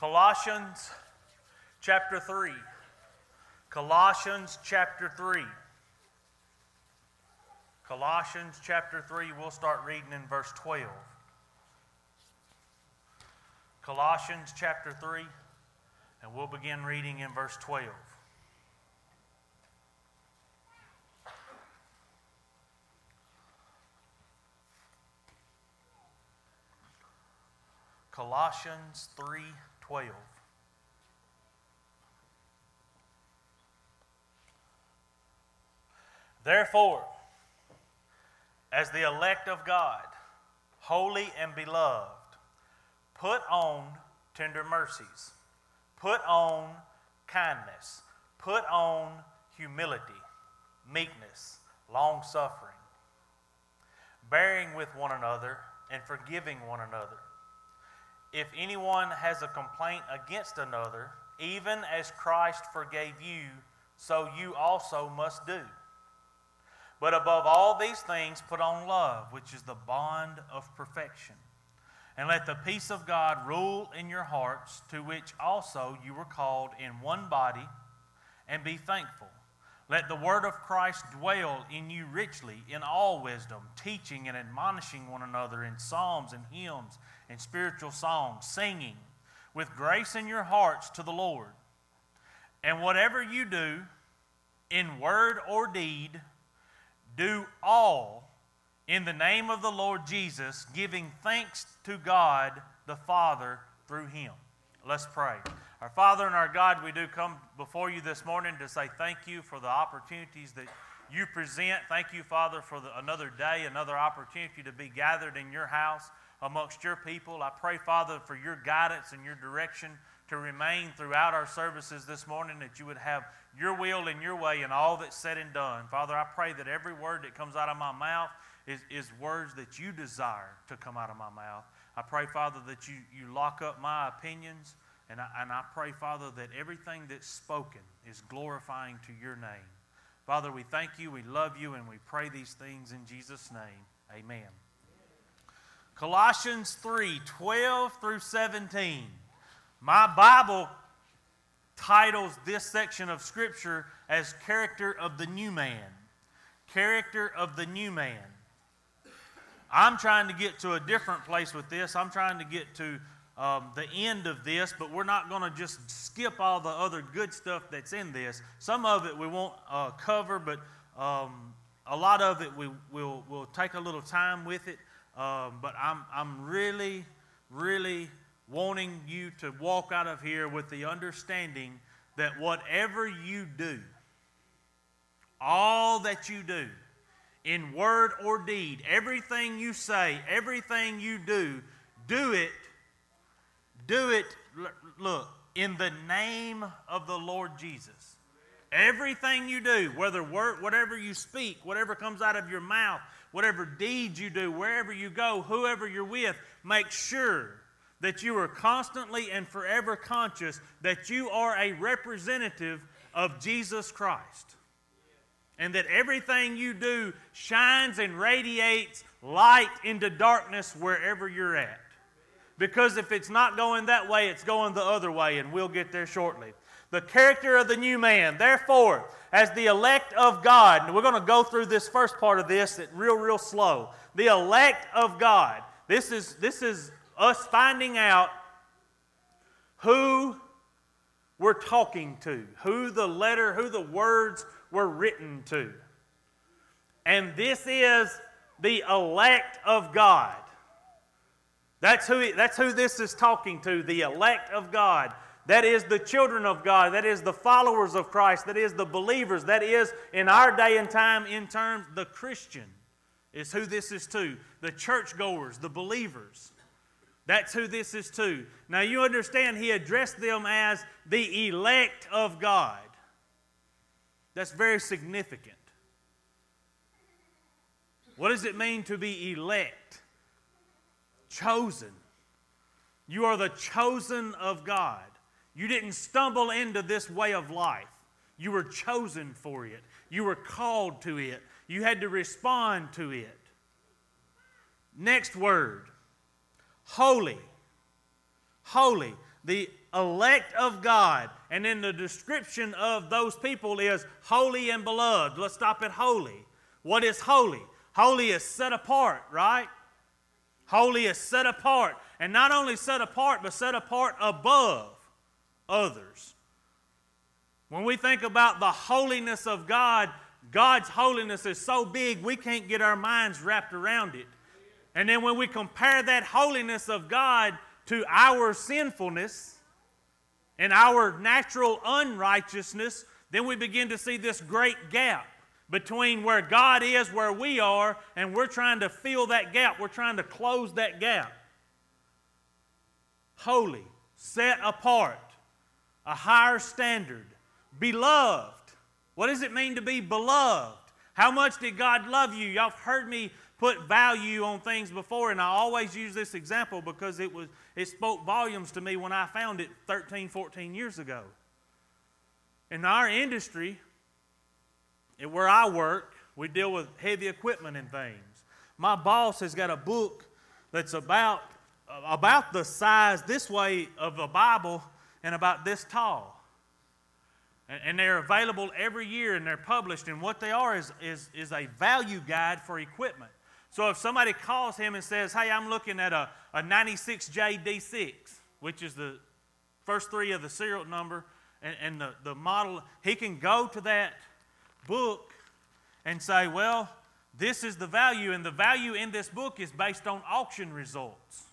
Colossians chapter 3. Colossians chapter 3. Colossians chapter 3, we'll start reading in verse 12. Colossians chapter 3, and we'll begin reading in verse 12. Colossians 3:12 Therefore as the elect of God holy and beloved put on tender mercies put on kindness put on humility meekness long suffering bearing with one another and forgiving one another if anyone has a complaint against another, even as Christ forgave you, so you also must do. But above all these things, put on love, which is the bond of perfection. And let the peace of God rule in your hearts, to which also you were called in one body, and be thankful. Let the word of Christ dwell in you richly in all wisdom, teaching and admonishing one another in psalms and hymns and spiritual songs, singing with grace in your hearts to the Lord. And whatever you do, in word or deed, do all in the name of the Lord Jesus, giving thanks to God the Father through him. Let's pray. Our Father and our God, we do come before you this morning to say thank you for the opportunities that you present. Thank you, Father, for the, another day, another opportunity to be gathered in your house amongst your people. I pray, Father, for your guidance and your direction to remain throughout our services this morning, that you would have your will and your way in all that's said and done. Father, I pray that every word that comes out of my mouth is, is words that you desire to come out of my mouth. I pray, Father, that you, you lock up my opinions. And I, and I pray, Father, that everything that's spoken is glorifying to your name. Father, we thank you, we love you, and we pray these things in Jesus' name. Amen. Colossians 3 12 through 17. My Bible titles this section of Scripture as Character of the New Man. Character of the New Man. I'm trying to get to a different place with this. I'm trying to get to um, the end of this, but we're not going to just skip all the other good stuff that's in this. Some of it we won't uh, cover, but um, a lot of it we will we'll take a little time with it. Um, but I'm, I'm really, really wanting you to walk out of here with the understanding that whatever you do, all that you do, in word or deed, everything you say, everything you do, do it do it, look, in the name of the Lord Jesus. Everything you do, whether word, whatever you speak, whatever comes out of your mouth, whatever deeds you do, wherever you go, whoever you're with, make sure that you are constantly and forever conscious that you are a representative of Jesus Christ. And that everything you do shines and radiates light into darkness wherever you're at. Because if it's not going that way, it's going the other way, and we'll get there shortly. The character of the new man. Therefore, as the elect of God, and we're going to go through this first part of this real, real slow. The elect of God. This is, this is us finding out who we're talking to, who the letter, who the words were written to. And this is the elect of God. That's who, that's who this is talking to the elect of God. That is the children of God. That is the followers of Christ. That is the believers. That is, in our day and time, in terms, the Christian is who this is to. The churchgoers, the believers. That's who this is to. Now, you understand, he addressed them as the elect of God. That's very significant. What does it mean to be elect? chosen. You are the chosen of God. You didn't stumble into this way of life. You were chosen for it. You were called to it. You had to respond to it. Next word holy. Holy. The elect of God. And then the description of those people is holy and beloved. Let's stop at holy. What is holy? Holy is set apart, right? Holy is set apart. And not only set apart, but set apart above others. When we think about the holiness of God, God's holiness is so big we can't get our minds wrapped around it. And then when we compare that holiness of God to our sinfulness and our natural unrighteousness, then we begin to see this great gap between where God is, where we are, and we're trying to fill that gap. We're trying to close that gap. Holy, set apart, a higher standard, beloved. What does it mean to be beloved? How much did God love you? Y'all have heard me put value on things before, and I always use this example because it was it spoke volumes to me when I found it 13, 14 years ago. In our industry, where I work, we deal with heavy equipment and things. My boss has got a book that's about about the size this way of a Bible and about this tall. And they're available every year and they're published. And what they are is, is, is a value guide for equipment. So if somebody calls him and says, Hey, I'm looking at a, a 96JD6, which is the first three of the serial number and, and the, the model, he can go to that book and say, Well, this is the value, and the value in this book is based on auction results.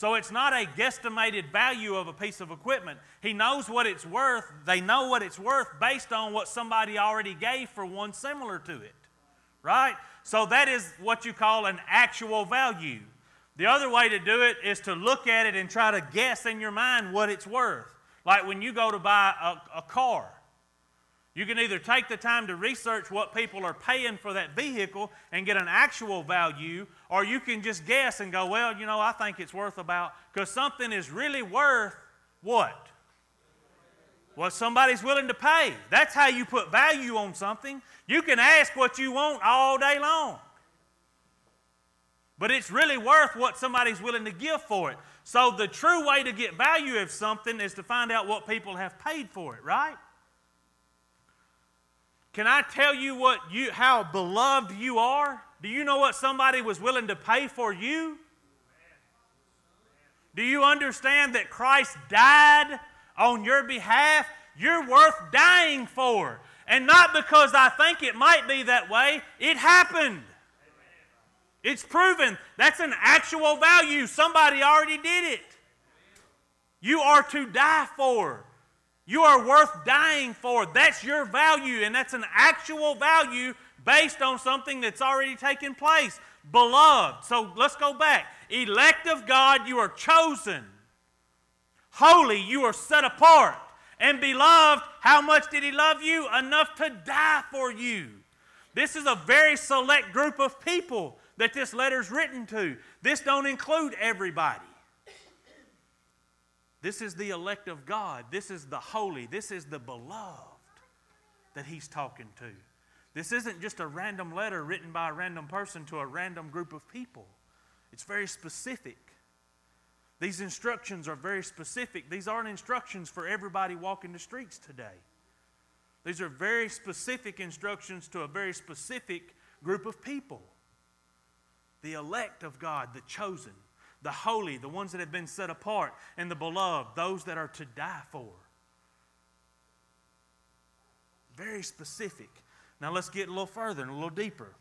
So it's not a guesstimated value of a piece of equipment. He knows what it's worth. They know what it's worth based on what somebody already gave for one similar to it. Right? So that is what you call an actual value. The other way to do it is to look at it and try to guess in your mind what it's worth. Like when you go to buy a, a car, you can either take the time to research what people are paying for that vehicle and get an actual value, or you can just guess and go, well, you know, I think it's worth about, because something is really worth what? What somebody's willing to pay. That's how you put value on something. You can ask what you want all day long. But it's really worth what somebody's willing to give for it. So the true way to get value of something is to find out what people have paid for it, right? Can I tell you what you how beloved you are? Do you know what somebody was willing to pay for you? Do you understand that Christ died on your behalf? You're worth dying for. And not because I think it might be that way, it happened. It's proven. That's an actual value. Somebody already did it. You are to die for. You are worth dying for. That's your value, and that's an actual value based on something that's already taken place. Beloved. So let's go back. Elect of God, you are chosen. Holy, you are set apart. And beloved, how much did He love you? Enough to die for you. This is a very select group of people that this letter is written to. This don't include everybody. This is the elect of God. This is the holy. This is the beloved that he's talking to. This isn't just a random letter written by a random person to a random group of people. It's very specific. These instructions are very specific. These aren't instructions for everybody walking the streets today. These are very specific instructions to a very specific group of people. The elect of God, the chosen the holy, the ones that have been set apart, and the beloved, those that are to die for. Very specific. Now let's get a little further and a little deeper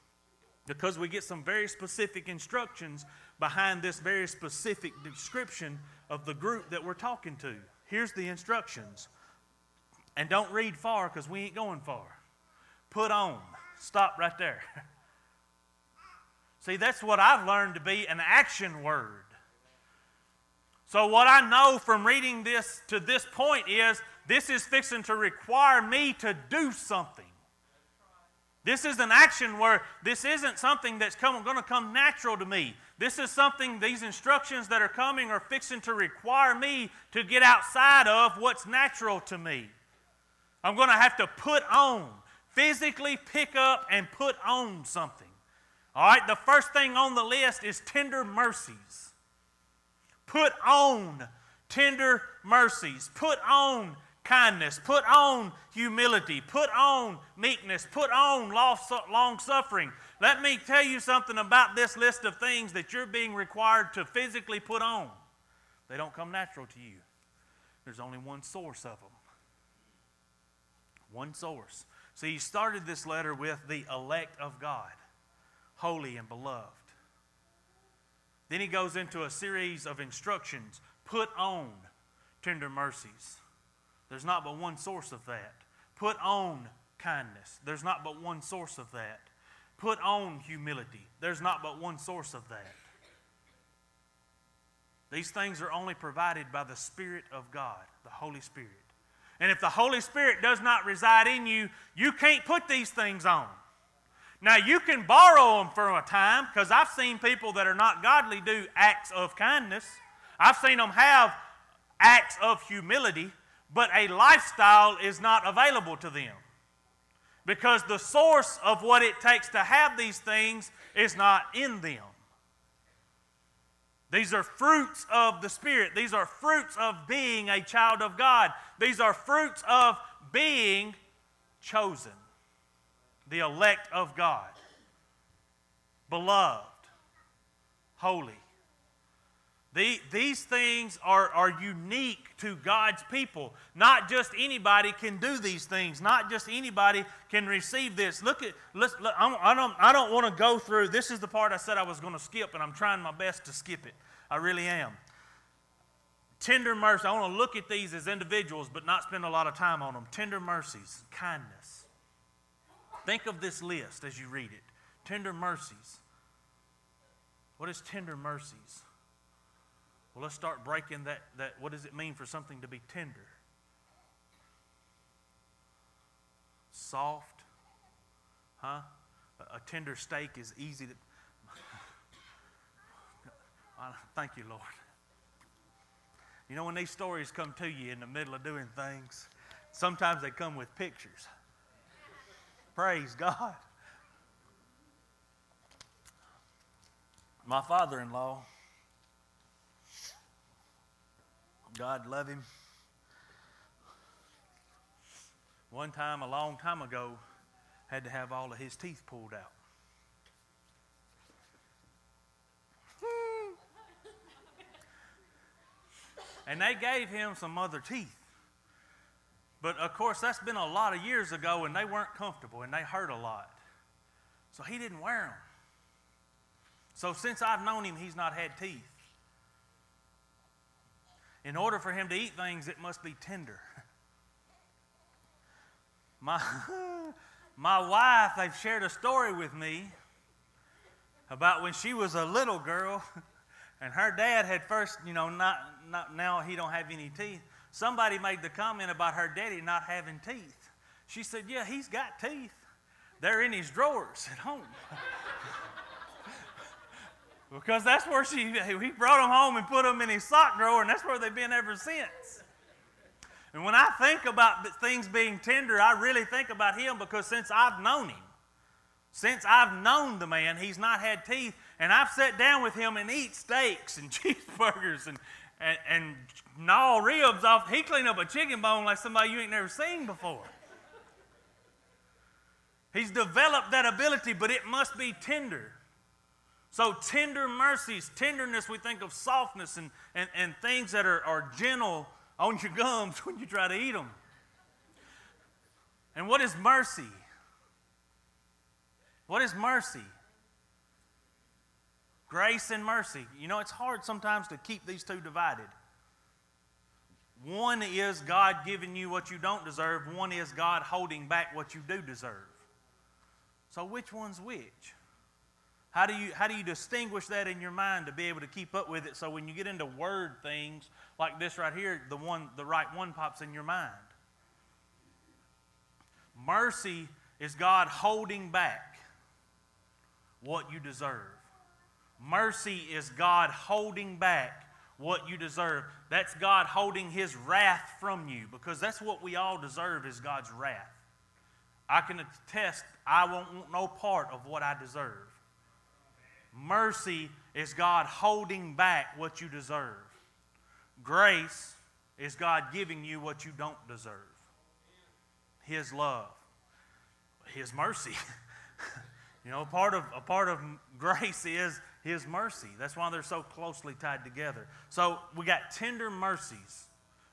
because we get some very specific instructions behind this very specific description of the group that we're talking to. Here's the instructions. And don't read far because we ain't going far. Put on. Stop right there. See, that's what I've learned to be an action word. So, what I know from reading this to this point is this is fixing to require me to do something. This is an action where this isn't something that's going to come natural to me. This is something, these instructions that are coming are fixing to require me to get outside of what's natural to me. I'm going to have to put on, physically pick up and put on something. All right, the first thing on the list is tender mercies. Put on tender mercies. Put on kindness. Put on humility. Put on meekness. Put on long suffering. Let me tell you something about this list of things that you're being required to physically put on. They don't come natural to you. There's only one source of them. One source. See, he started this letter with the elect of God, holy and beloved. Then he goes into a series of instructions put on tender mercies. There's not but one source of that. Put on kindness. There's not but one source of that. Put on humility. There's not but one source of that. These things are only provided by the Spirit of God, the Holy Spirit. And if the Holy Spirit does not reside in you, you can't put these things on. Now, you can borrow them for a time because I've seen people that are not godly do acts of kindness. I've seen them have acts of humility, but a lifestyle is not available to them because the source of what it takes to have these things is not in them. These are fruits of the Spirit. These are fruits of being a child of God. These are fruits of being chosen, the elect of God, beloved, holy. The, these things are, are unique to God's people. Not just anybody can do these things. Not just anybody can receive this. Look at, let's, look, I don't, I don't want to go through. This is the part I said I was going to skip, and I'm trying my best to skip it. I really am. Tender mercy. I want to look at these as individuals, but not spend a lot of time on them. Tender mercies, kindness. Think of this list as you read it. Tender mercies. What is tender mercies? Well, let's start breaking that, that. What does it mean for something to be tender? Soft, huh? A tender steak is easy to. Thank you, Lord. You know, when these stories come to you in the middle of doing things, sometimes they come with pictures. Praise God. My father in law God love him. One time, a long time ago, had to have all of his teeth pulled out. and they gave him some other teeth. But of course, that's been a lot of years ago, and they weren't comfortable and they hurt a lot. So he didn't wear them. So since I've known him, he's not had teeth. In order for him to eat things, it must be tender. My, my wife, they've shared a story with me about when she was a little girl and her dad had first, you know, not, not now he don't have any teeth. Somebody made the comment about her daddy not having teeth. She said, Yeah, he's got teeth. They're in his drawers at home. Because that's where she, he brought them home and put them in his sock drawer, and that's where they've been ever since. And when I think about things being tender, I really think about him because since I've known him, since I've known the man, he's not had teeth, and I've sat down with him and eat steaks and cheeseburgers and, and, and gnaw ribs off. He cleaned up a chicken bone like somebody you ain't never seen before. He's developed that ability, but it must be tender. So, tender mercies, tenderness, we think of softness and, and, and things that are, are gentle on your gums when you try to eat them. And what is mercy? What is mercy? Grace and mercy. You know, it's hard sometimes to keep these two divided. One is God giving you what you don't deserve, one is God holding back what you do deserve. So, which one's which? How do, you, how do you distinguish that in your mind to be able to keep up with it so when you get into word things like this right here, the, one, the right one pops in your mind? Mercy is God holding back what you deserve. Mercy is God holding back what you deserve. That's God holding his wrath from you because that's what we all deserve is God's wrath. I can attest I won't want no part of what I deserve. Mercy is God holding back what you deserve. Grace is God giving you what you don't deserve His love, His mercy. you know, part of, a part of grace is His mercy. That's why they're so closely tied together. So we got tender mercies,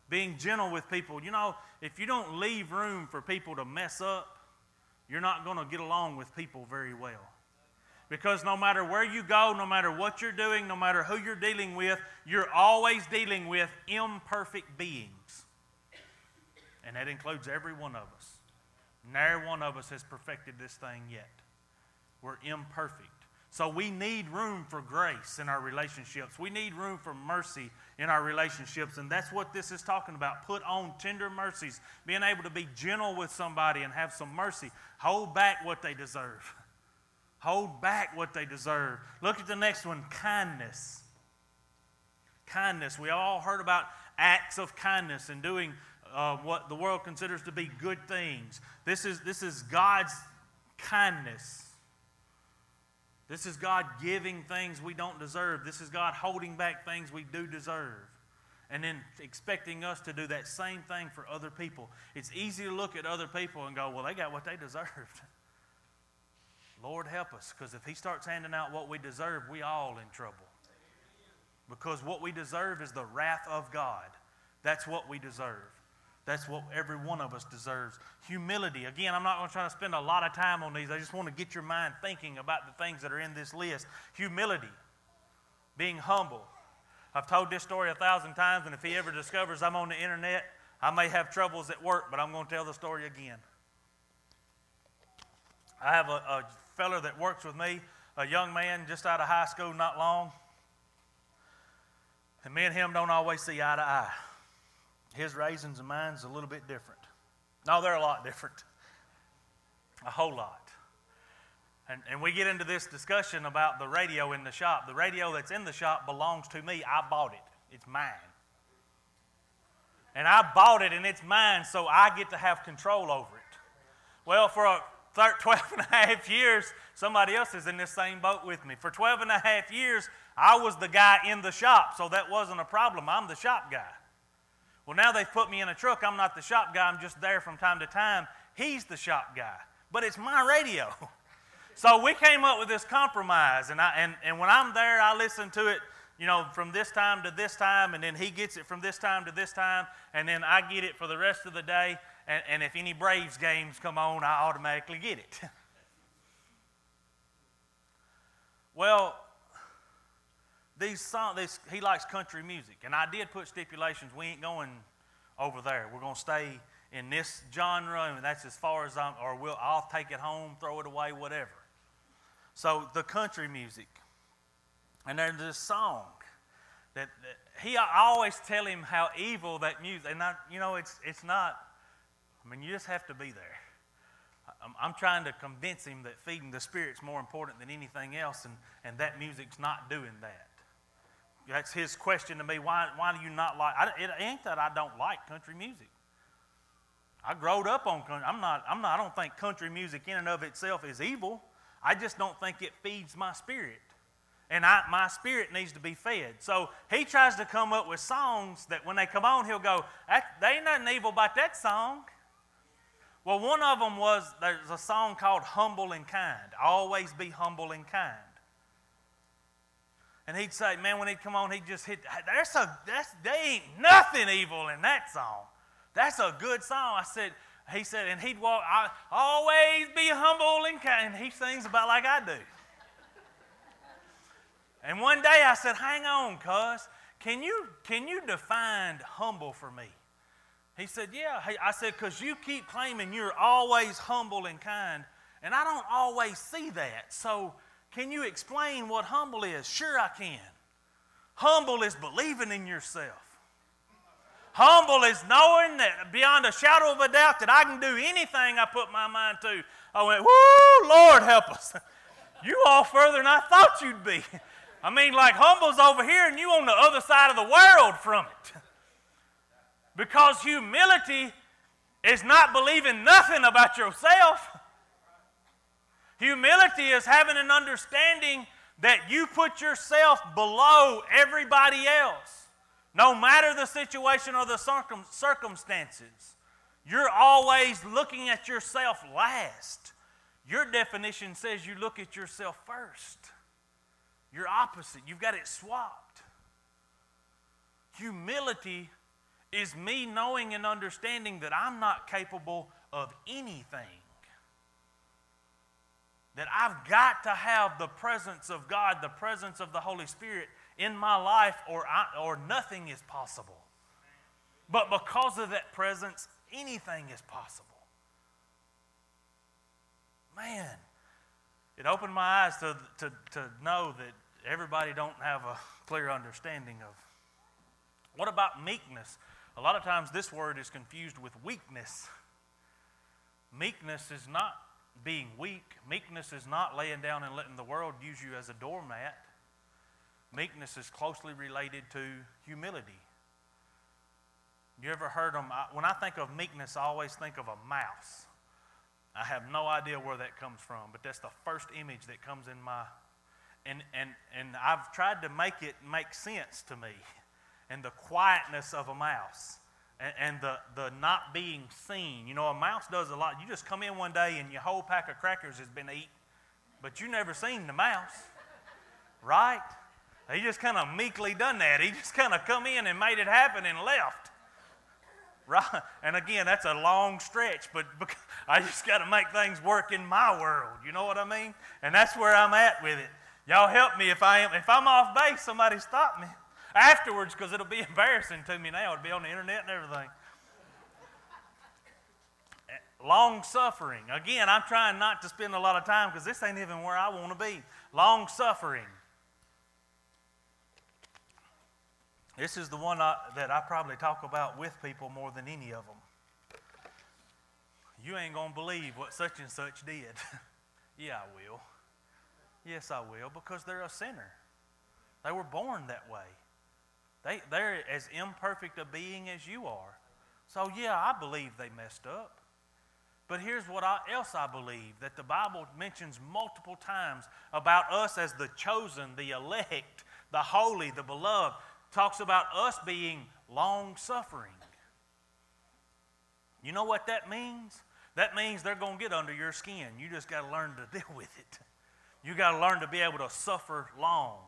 being gentle with people. You know, if you don't leave room for people to mess up, you're not going to get along with people very well. Because no matter where you go, no matter what you're doing, no matter who you're dealing with, you're always dealing with imperfect beings. And that includes every one of us. Never one of us has perfected this thing yet. We're imperfect. So we need room for grace in our relationships. We need room for mercy in our relationships. And that's what this is talking about. Put on tender mercies, being able to be gentle with somebody and have some mercy. Hold back what they deserve. Hold back what they deserve. Look at the next one kindness. Kindness. We all heard about acts of kindness and doing uh, what the world considers to be good things. This is, this is God's kindness. This is God giving things we don't deserve. This is God holding back things we do deserve. And then expecting us to do that same thing for other people. It's easy to look at other people and go, well, they got what they deserved. Lord help us, because if He starts handing out what we deserve, we all in trouble. Because what we deserve is the wrath of God. That's what we deserve. That's what every one of us deserves. Humility. Again, I'm not going to try to spend a lot of time on these. I just want to get your mind thinking about the things that are in this list. Humility. Being humble. I've told this story a thousand times, and if he ever discovers I'm on the internet, I may have troubles at work, but I'm going to tell the story again. I have a, a fellow that works with me, a young man just out of high school not long. And me and him don't always see eye to eye. His raisins and mine's a little bit different. No, they're a lot different. A whole lot. And, and we get into this discussion about the radio in the shop. The radio that's in the shop belongs to me. I bought it, it's mine. And I bought it and it's mine, so I get to have control over it. Well, for a, 12 and a half years, somebody else is in this same boat with me. For 12 and a half years, I was the guy in the shop, so that wasn't a problem. I'm the shop guy. Well, now they've put me in a truck. I'm not the shop guy, I'm just there from time to time. He's the shop guy, but it's my radio. So we came up with this compromise, and, I, and, and when I'm there, I listen to it you know, from this time to this time, and then he gets it from this time to this time, and then I get it for the rest of the day and, and if any Braves games come on, I automatically get it. well, these songs, this, he likes country music, and I did put stipulations. We ain't going over there. We're going to stay in this genre, and that's as far as I'm, or we'll, I'll take it home, throw it away, whatever. So the country music, and there's this song that, that he. I always tell him how evil that music, and I, you know, it's it's not I mean, you just have to be there. I'm, I'm trying to convince him that feeding the Spirit's more important than anything else, and, and that music's not doing that. That's his question to me. Why, why do you not like? I, it ain't that I don't like country music. I growed up on country. I'm not, I'm not, I don't think country music in and of itself is evil. I just don't think it feeds my spirit. And I, my spirit needs to be fed. So he tries to come up with songs that when they come on, he'll go, There ain't nothing evil about that song. Well, one of them was there's a song called Humble and Kind. Always be humble and kind. And he'd say, man, when he'd come on, he'd just hit, there's a, that's, they ain't nothing evil in that song. That's a good song. I said, he said, and he'd walk, I always be humble and kind. And he sings about like I do. and one day I said, hang on, cuz, can you, can you define humble for me? He said, Yeah. I said, Because you keep claiming you're always humble and kind, and I don't always see that. So, can you explain what humble is? Sure, I can. Humble is believing in yourself. Humble is knowing that beyond a shadow of a doubt that I can do anything I put my mind to. I went, Woo, Lord help us. you all further than I thought you'd be. I mean, like humble's over here and you on the other side of the world from it. Because humility is not believing nothing about yourself. Humility is having an understanding that you put yourself below everybody else. No matter the situation or the circum- circumstances, you're always looking at yourself last. Your definition says you look at yourself first. You're opposite. You've got it swapped. Humility is me knowing and understanding that I'm not capable of anything. That I've got to have the presence of God, the presence of the Holy Spirit in my life, or, I, or nothing is possible. But because of that presence, anything is possible. Man, it opened my eyes to, to, to know that everybody don't have a clear understanding of. What about meekness? A lot of times this word is confused with weakness. Meekness is not being weak. Meekness is not laying down and letting the world use you as a doormat. Meekness is closely related to humility. You ever heard them? When I think of meekness, I always think of a mouse. I have no idea where that comes from, but that's the first image that comes in my. And, and, and I've tried to make it make sense to me. And the quietness of a mouse and, and the, the not being seen. You know, a mouse does a lot. You just come in one day and your whole pack of crackers has been eaten, but you never seen the mouse, right? He just kind of meekly done that. He just kind of come in and made it happen and left. Right? And again, that's a long stretch, but I just got to make things work in my world. You know what I mean? And that's where I'm at with it. Y'all help me if I am if I'm off base. Somebody stop me afterwards because it'll be embarrassing to me now. It'll be on the internet and everything. Eh, long suffering. Again, I'm trying not to spend a lot of time because this ain't even where I want to be. Long suffering. This is the one I, that I probably talk about with people more than any of them. You ain't going to believe what such and such did. yeah, I will. Yes, I will, because they're a sinner. They were born that way. They, they're as imperfect a being as you are. So, yeah, I believe they messed up. But here's what I, else I believe that the Bible mentions multiple times about us as the chosen, the elect, the holy, the beloved talks about us being long suffering. You know what that means? That means they're going to get under your skin. You just got to learn to deal with it. You got to learn to be able to suffer long,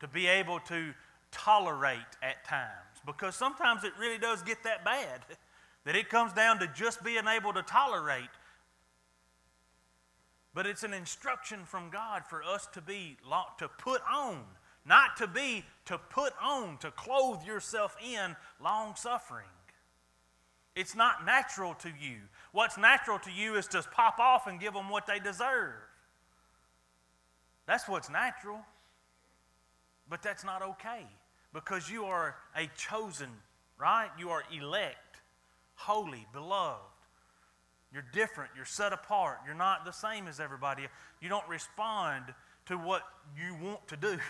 to be able to tolerate at times. Because sometimes it really does get that bad that it comes down to just being able to tolerate. But it's an instruction from God for us to be to put on not to be, to put on, to clothe yourself in long suffering. It's not natural to you. What's natural to you is to pop off and give them what they deserve. That's what's natural. But that's not okay because you are a chosen, right? You are elect, holy, beloved. You're different. You're set apart. You're not the same as everybody. You don't respond to what you want to do.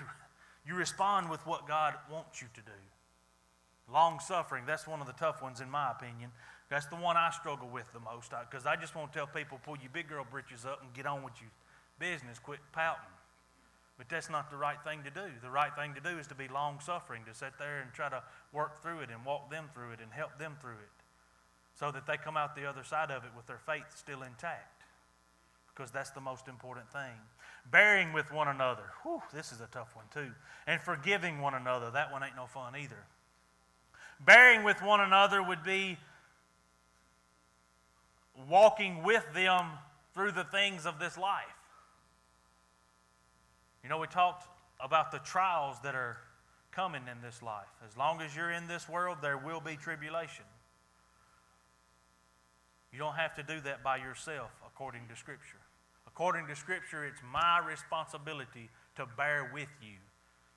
You respond with what God wants you to do. Long suffering, that's one of the tough ones, in my opinion. That's the one I struggle with the most because I just want to tell people pull your big girl britches up and get on with your business, quit pouting. But that's not the right thing to do. The right thing to do is to be long suffering, to sit there and try to work through it and walk them through it and help them through it so that they come out the other side of it with their faith still intact because that's the most important thing. Bearing with one another. Whew, this is a tough one, too. And forgiving one another. That one ain't no fun either. Bearing with one another would be walking with them through the things of this life. You know, we talked about the trials that are coming in this life. As long as you're in this world, there will be tribulation. You don't have to do that by yourself, according to Scripture. According to Scripture, it's my responsibility to bear with you,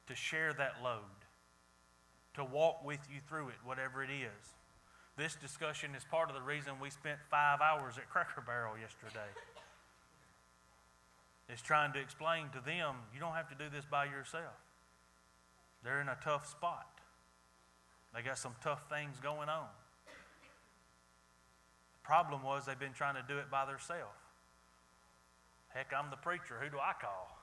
to share that load, to walk with you through it, whatever it is. This discussion is part of the reason we spent five hours at Cracker Barrel yesterday. Is trying to explain to them you don't have to do this by yourself. They're in a tough spot. They got some tough things going on. The problem was they've been trying to do it by themselves. Heck, I'm the preacher. Who do I call?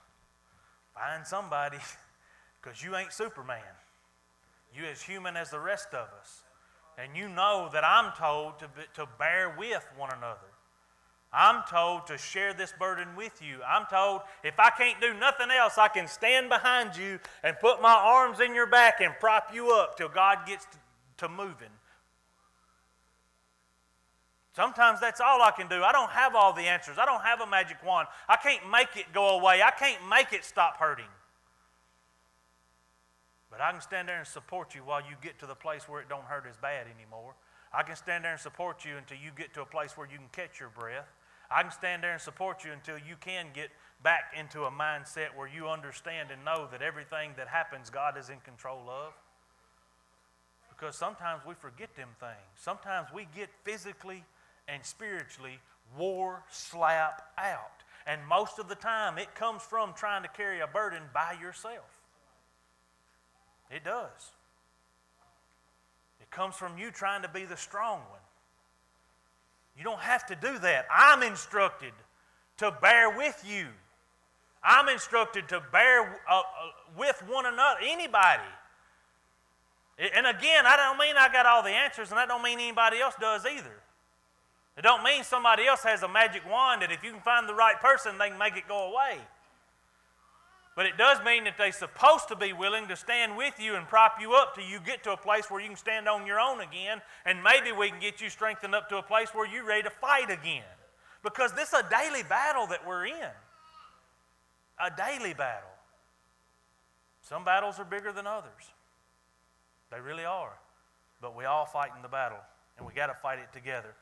Find somebody because you ain't Superman. You as human as the rest of us. And you know that I'm told to, be, to bear with one another. I'm told to share this burden with you. I'm told if I can't do nothing else, I can stand behind you and put my arms in your back and prop you up till God gets to, to moving. Sometimes that's all I can do. I don't have all the answers. I don't have a magic wand. I can't make it go away. I can't make it stop hurting. But I can stand there and support you while you get to the place where it don't hurt as bad anymore. I can stand there and support you until you get to a place where you can catch your breath. I can stand there and support you until you can get back into a mindset where you understand and know that everything that happens, God is in control of. Because sometimes we forget them things. Sometimes we get physically and spiritually war slap out. And most of the time, it comes from trying to carry a burden by yourself. It does. It comes from you trying to be the strong one. You don't have to do that. I'm instructed to bear with you. I'm instructed to bear uh, uh, with one another, anybody. And again, I don't mean I got all the answers, and I don't mean anybody else does either. It don't mean somebody else has a magic wand that if you can find the right person, they can make it go away. But it does mean that they're supposed to be willing to stand with you and prop you up till you get to a place where you can stand on your own again, and maybe we can get you strengthened up to a place where you're ready to fight again. Because this is a daily battle that we're in. A daily battle. Some battles are bigger than others. They really are. But we all fight in the battle, and we got to fight it together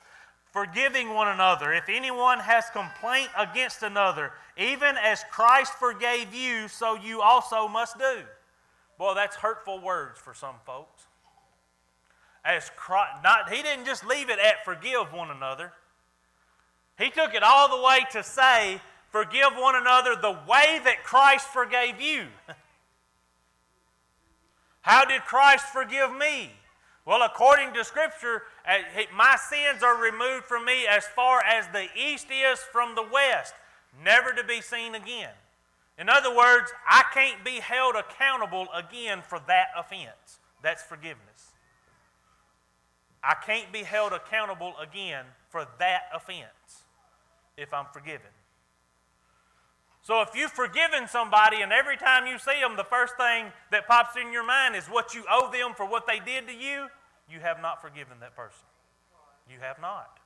forgiving one another. If anyone has complaint against another, even as Christ forgave you, so you also must do. Boy, that's hurtful words for some folks. As Christ, not, he didn't just leave it at forgive one another. He took it all the way to say, forgive one another the way that Christ forgave you. How did Christ forgive me? Well, according to Scripture, uh, my sins are removed from me as far as the east is from the west, never to be seen again. In other words, I can't be held accountable again for that offense. That's forgiveness. I can't be held accountable again for that offense if I'm forgiven. So if you've forgiven somebody and every time you see them, the first thing that pops in your mind is what you owe them for what they did to you, you have not forgiven that person. You have not.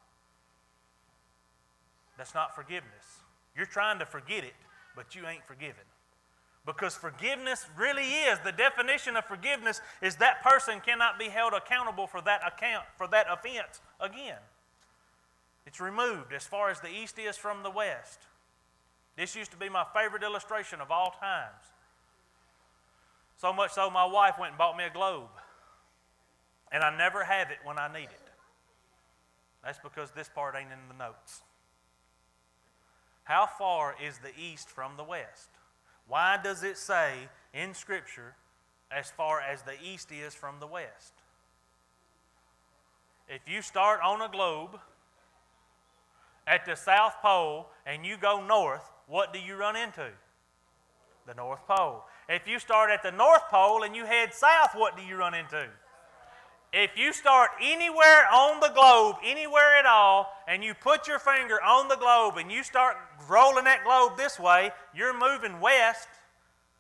That's not forgiveness. You're trying to forget it, but you ain't forgiven. Because forgiveness really is the definition of forgiveness is that person cannot be held accountable for that account for that offense again. It's removed as far as the east is from the west. This used to be my favorite illustration of all times. So much so, my wife went and bought me a globe. And I never have it when I need it. That's because this part ain't in the notes. How far is the east from the west? Why does it say in Scripture as far as the east is from the west? If you start on a globe at the South Pole and you go north, what do you run into? The North Pole. If you start at the North Pole and you head south, what do you run into? If you start anywhere on the globe, anywhere at all, and you put your finger on the globe and you start rolling that globe this way, you're moving west.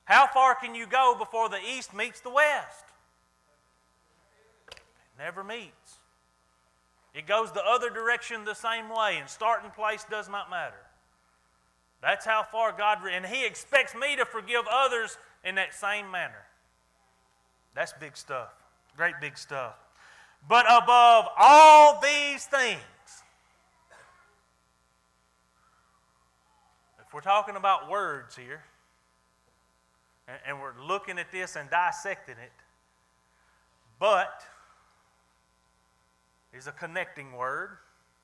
How far can you go before the east meets the west? It never meets. It goes the other direction the same way, and starting place does not matter. That's how far God, and He expects me to forgive others in that same manner. That's big stuff. Great big stuff. But above all these things, if we're talking about words here, and, and we're looking at this and dissecting it, but is a connecting word,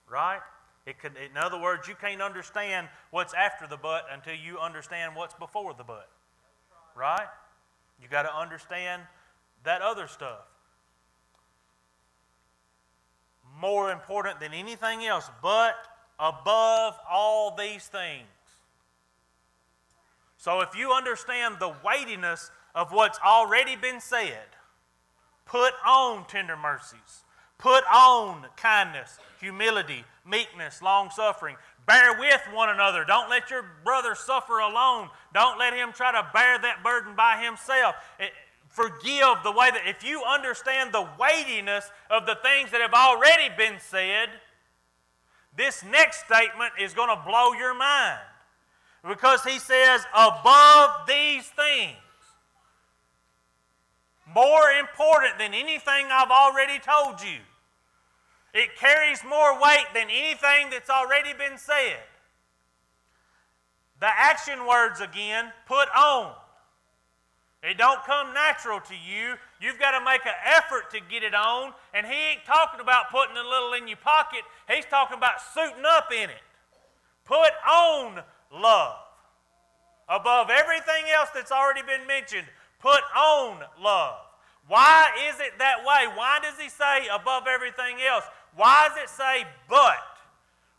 right? It could, in other words, you can't understand what's after the but until you understand what's before the but. Right? You got to understand that other stuff. More important than anything else, but above all these things. So if you understand the weightiness of what's already been said, Put on tender mercies. Put on kindness, humility, meekness, long suffering. Bear with one another. Don't let your brother suffer alone. Don't let him try to bear that burden by himself. It, forgive the way that, if you understand the weightiness of the things that have already been said, this next statement is going to blow your mind. Because he says, above these things, more important than anything I've already told you. It carries more weight than anything that's already been said. The action words again, put on. It don't come natural to you. You've got to make an effort to get it on. And he ain't talking about putting a little in your pocket. He's talking about suiting up in it. Put on love. Above everything else that's already been mentioned, put on love. Why is it that way? Why does he say above everything else? Why does it say but?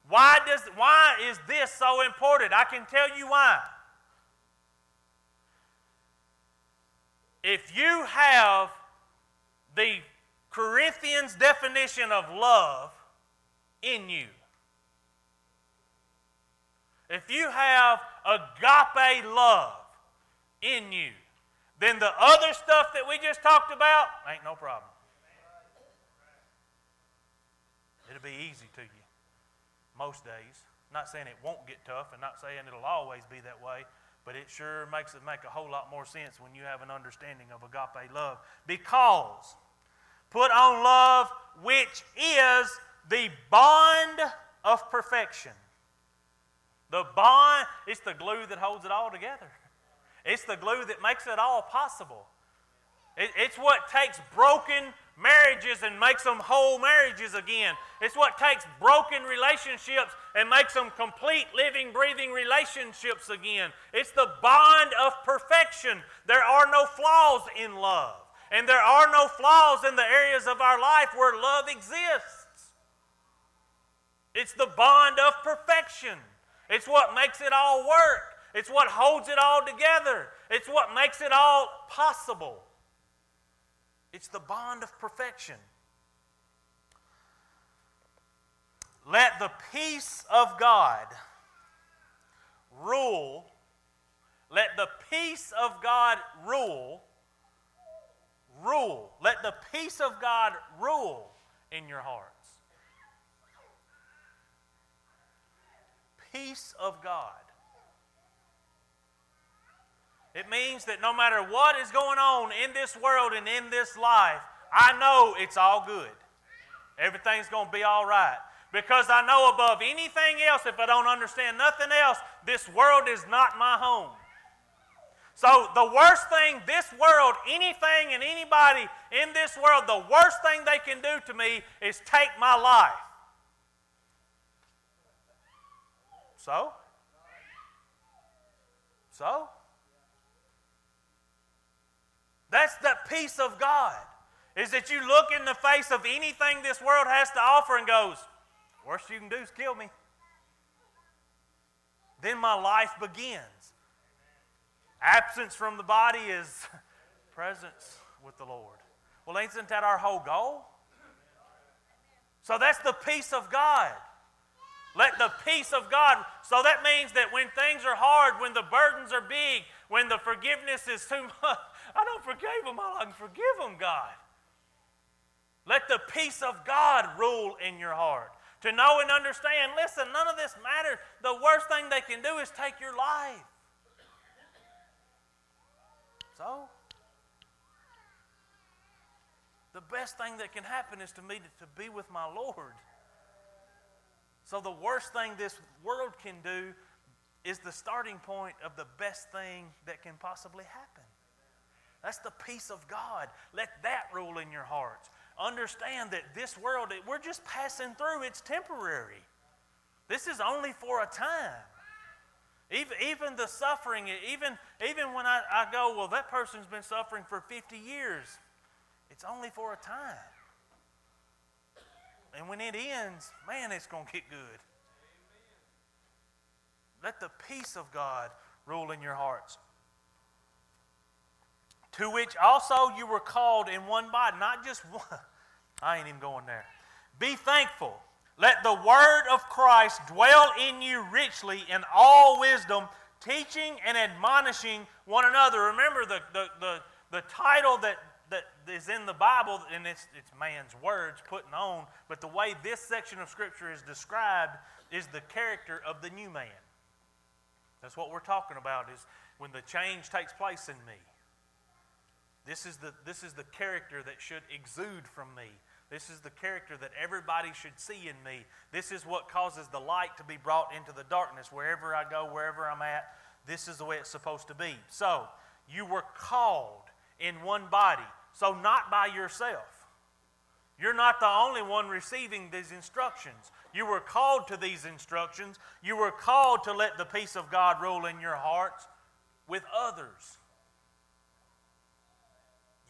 Why, does, why is this so important? I can tell you why. If you have the Corinthians definition of love in you, if you have agape love in you, then the other stuff that we just talked about ain't no problem. It'll be easy to you most days. Not saying it won't get tough and not saying it'll always be that way, but it sure makes it make a whole lot more sense when you have an understanding of agape love. Because put on love, which is the bond of perfection. The bond, it's the glue that holds it all together. It's the glue that makes it all possible. It, it's what takes broken marriages and makes them whole marriages again. It's what takes broken relationships and makes them complete, living, breathing relationships again. It's the bond of perfection. There are no flaws in love, and there are no flaws in the areas of our life where love exists. It's the bond of perfection. It's what makes it all work. It's what holds it all together. It's what makes it all possible. It's the bond of perfection. Let the peace of God rule. Let the peace of God rule. Rule. Let the peace of God rule in your hearts. Peace of God. It means that no matter what is going on in this world and in this life, I know it's all good. Everything's going to be all right. Because I know above anything else, if I don't understand nothing else, this world is not my home. So, the worst thing this world, anything and anybody in this world, the worst thing they can do to me is take my life. So? So? That's the peace of God. Is that you look in the face of anything this world has to offer and goes, worst you can do is kill me. Then my life begins. Absence from the body is presence with the Lord. Well, isn't that our whole goal? So that's the peace of God. Let the peace of God. So that means that when things are hard, when the burdens are big, when the forgiveness is too much, I don't forgive them. I can forgive them, God. Let the peace of God rule in your heart. To know and understand, listen, none of this matters. The worst thing they can do is take your life. So, the best thing that can happen is to me to be with my Lord. So, the worst thing this world can do is the starting point of the best thing that can possibly happen. That's the peace of God. Let that rule in your hearts. Understand that this world, we're just passing through, it's temporary. This is only for a time. Even, even the suffering, even, even when I, I go, well, that person's been suffering for 50 years, it's only for a time. And when it ends, man, it's going to get good. Let the peace of God rule in your hearts. To which also you were called in one body, not just one. I ain't even going there. Be thankful. Let the word of Christ dwell in you richly in all wisdom, teaching and admonishing one another. Remember the, the, the, the title that, that is in the Bible, and it's, it's man's words putting on, but the way this section of Scripture is described is the character of the new man. That's what we're talking about, is when the change takes place in me. This is the, this is the character that should exude from me. This is the character that everybody should see in me. This is what causes the light to be brought into the darkness. Wherever I go, wherever I'm at, this is the way it's supposed to be. So, you were called in one body. So, not by yourself. You're not the only one receiving these instructions. You were called to these instructions. You were called to let the peace of God rule in your hearts with others.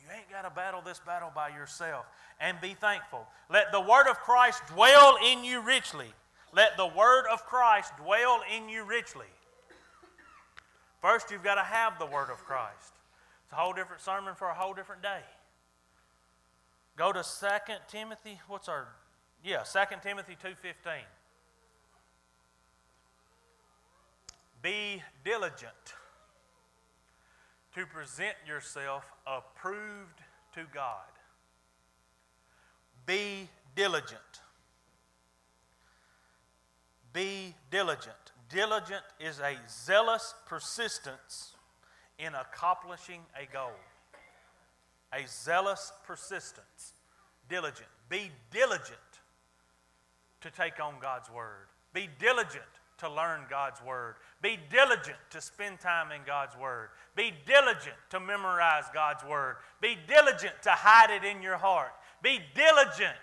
You ain't got to battle this battle by yourself. And be thankful. Let the word of Christ dwell in you richly. Let the word of Christ dwell in you richly. First, you've got to have the word of Christ. It's a whole different sermon for a whole different day. Go to 2 Timothy. What's our yeah, 2 Timothy 2:15. Be diligent to present yourself approved to God. Be diligent. Be diligent. Diligent is a zealous persistence in accomplishing a goal. A zealous persistence. Diligent. Be diligent to take on God's Word. Be diligent to learn God's Word. Be diligent to spend time in God's Word. Be diligent to memorize God's Word. Be diligent to hide it in your heart. Be diligent.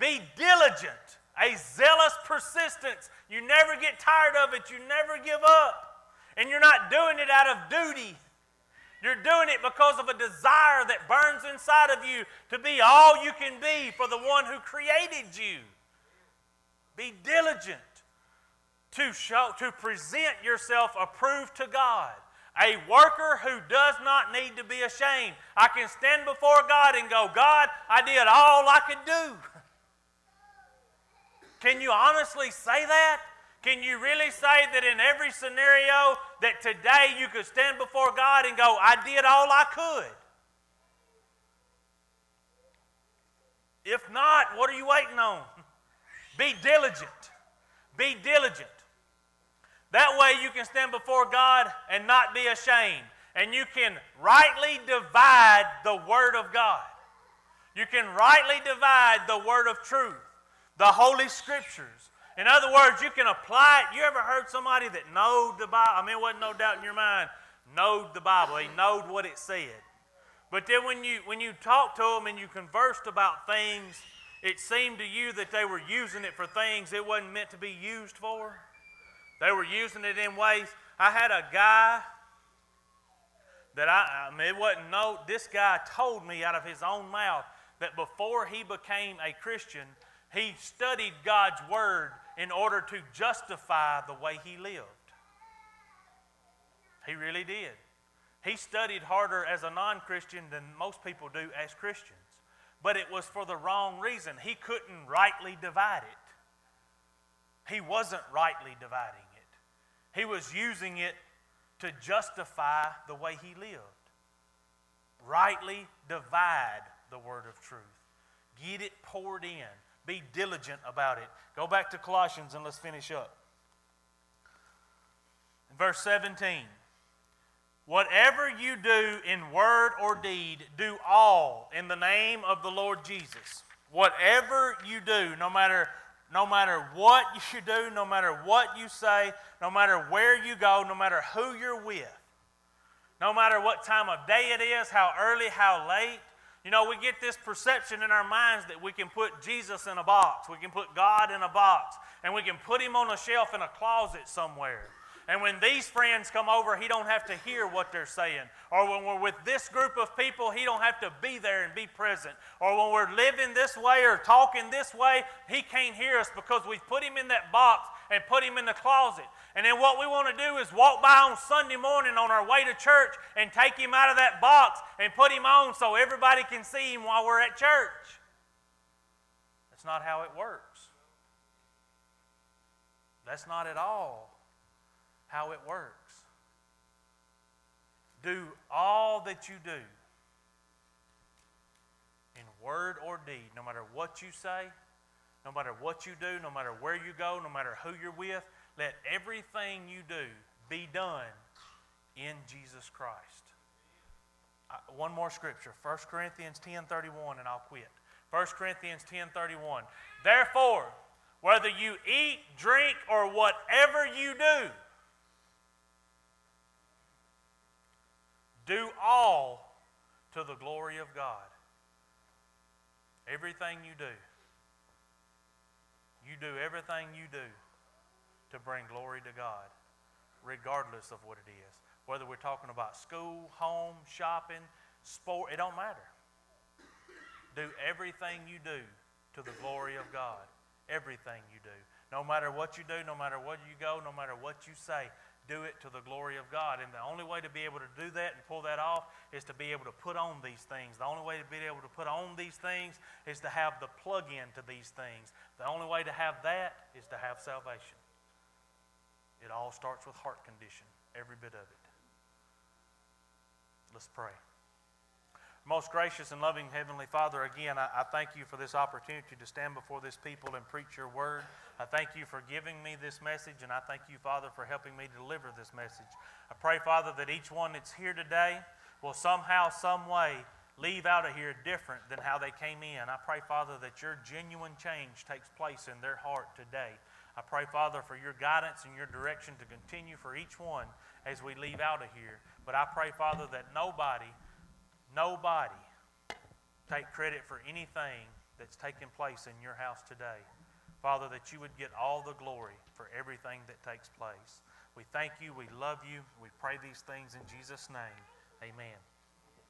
Be diligent. A zealous persistence. You never get tired of it. You never give up. And you're not doing it out of duty. You're doing it because of a desire that burns inside of you to be all you can be for the one who created you. Be diligent to show to present yourself approved to God. A worker who does not need to be ashamed. I can stand before God and go, God, I did all I could do. Can you honestly say that? Can you really say that in every scenario that today you could stand before God and go, I did all I could? If not, what are you waiting on? Be diligent. Be diligent. That way you can stand before God and not be ashamed. And you can rightly divide the Word of God. You can rightly divide the Word of truth, the Holy Scriptures. In other words, you can apply it. You ever heard somebody that knowed the Bible? I mean, it wasn't no doubt in your mind, knowed the Bible. He knowed what it said. But then when you, when you talked to them and you conversed about things, it seemed to you that they were using it for things it wasn't meant to be used for. They were using it in ways. I had a guy that I, I mean, it wasn't no, this guy told me out of his own mouth that before he became a Christian, he studied God's Word in order to justify the way he lived. He really did. He studied harder as a non Christian than most people do as Christians. But it was for the wrong reason. He couldn't rightly divide it. He wasn't rightly dividing he was using it to justify the way he lived. Rightly divide the word of truth, get it poured in. Be diligent about it. Go back to Colossians and let's finish up. In Verse 17. Whatever you do in word or deed, do all in the name of the Lord Jesus. Whatever you do, no matter, no matter what you do, no matter what you say, no matter where you go, no matter who you're with, no matter what time of day it is, how early, how late, you know, we get this perception in our minds that we can put Jesus in a box, we can put God in a box, and we can put him on a shelf in a closet somewhere. And when these friends come over, he don't have to hear what they're saying. Or when we're with this group of people, he don't have to be there and be present. Or when we're living this way or talking this way, he can't hear us because we've put him in that box and put him in the closet. And then what we want to do is walk by on Sunday morning on our way to church and take him out of that box and put him on so everybody can see him while we're at church. That's not how it works. That's not at all how it works. Do all that you do in word or deed, no matter what you say, no matter what you do, no matter where you go, no matter who you're with, let everything you do be done in Jesus Christ. One more scripture, 1 Corinthians 10:31 and I'll quit. 1 Corinthians 10:31. Therefore, whether you eat, drink or whatever you do, do all to the glory of God. Everything you do, you do everything you do to bring glory to God, regardless of what it is. Whether we're talking about school, home, shopping, sport, it don't matter. Do everything you do to the glory of God. Everything you do. No matter what you do, no matter where you go, no matter what you say, do it to the glory of God. And the only way to be able to do that and pull that off is to be able to put on these things. The only way to be able to put on these things is to have the plug in to these things. The only way to have that is to have salvation. It all starts with heart condition, every bit of it. Let's pray. Most gracious and loving Heavenly Father, again, I, I, thank you for this opportunity to stand before this people and preach your word. I thank you for giving me this message, and I thank you, Father, for helping me deliver this message. I pray, Father, that each one that's here today will somehow, some way, leave out of here different than how they came in. I pray, Father, that your genuine change takes place in their heart today. I pray, Father, for your guidance and your direction to continue for each one as we leave out of here. But I pray, Father, that nobody Nobody take credit for anything that's taking place in your house today. Father, that you would get all the glory for everything that takes place. We thank you. We love you. We pray these things in Jesus' name. Amen.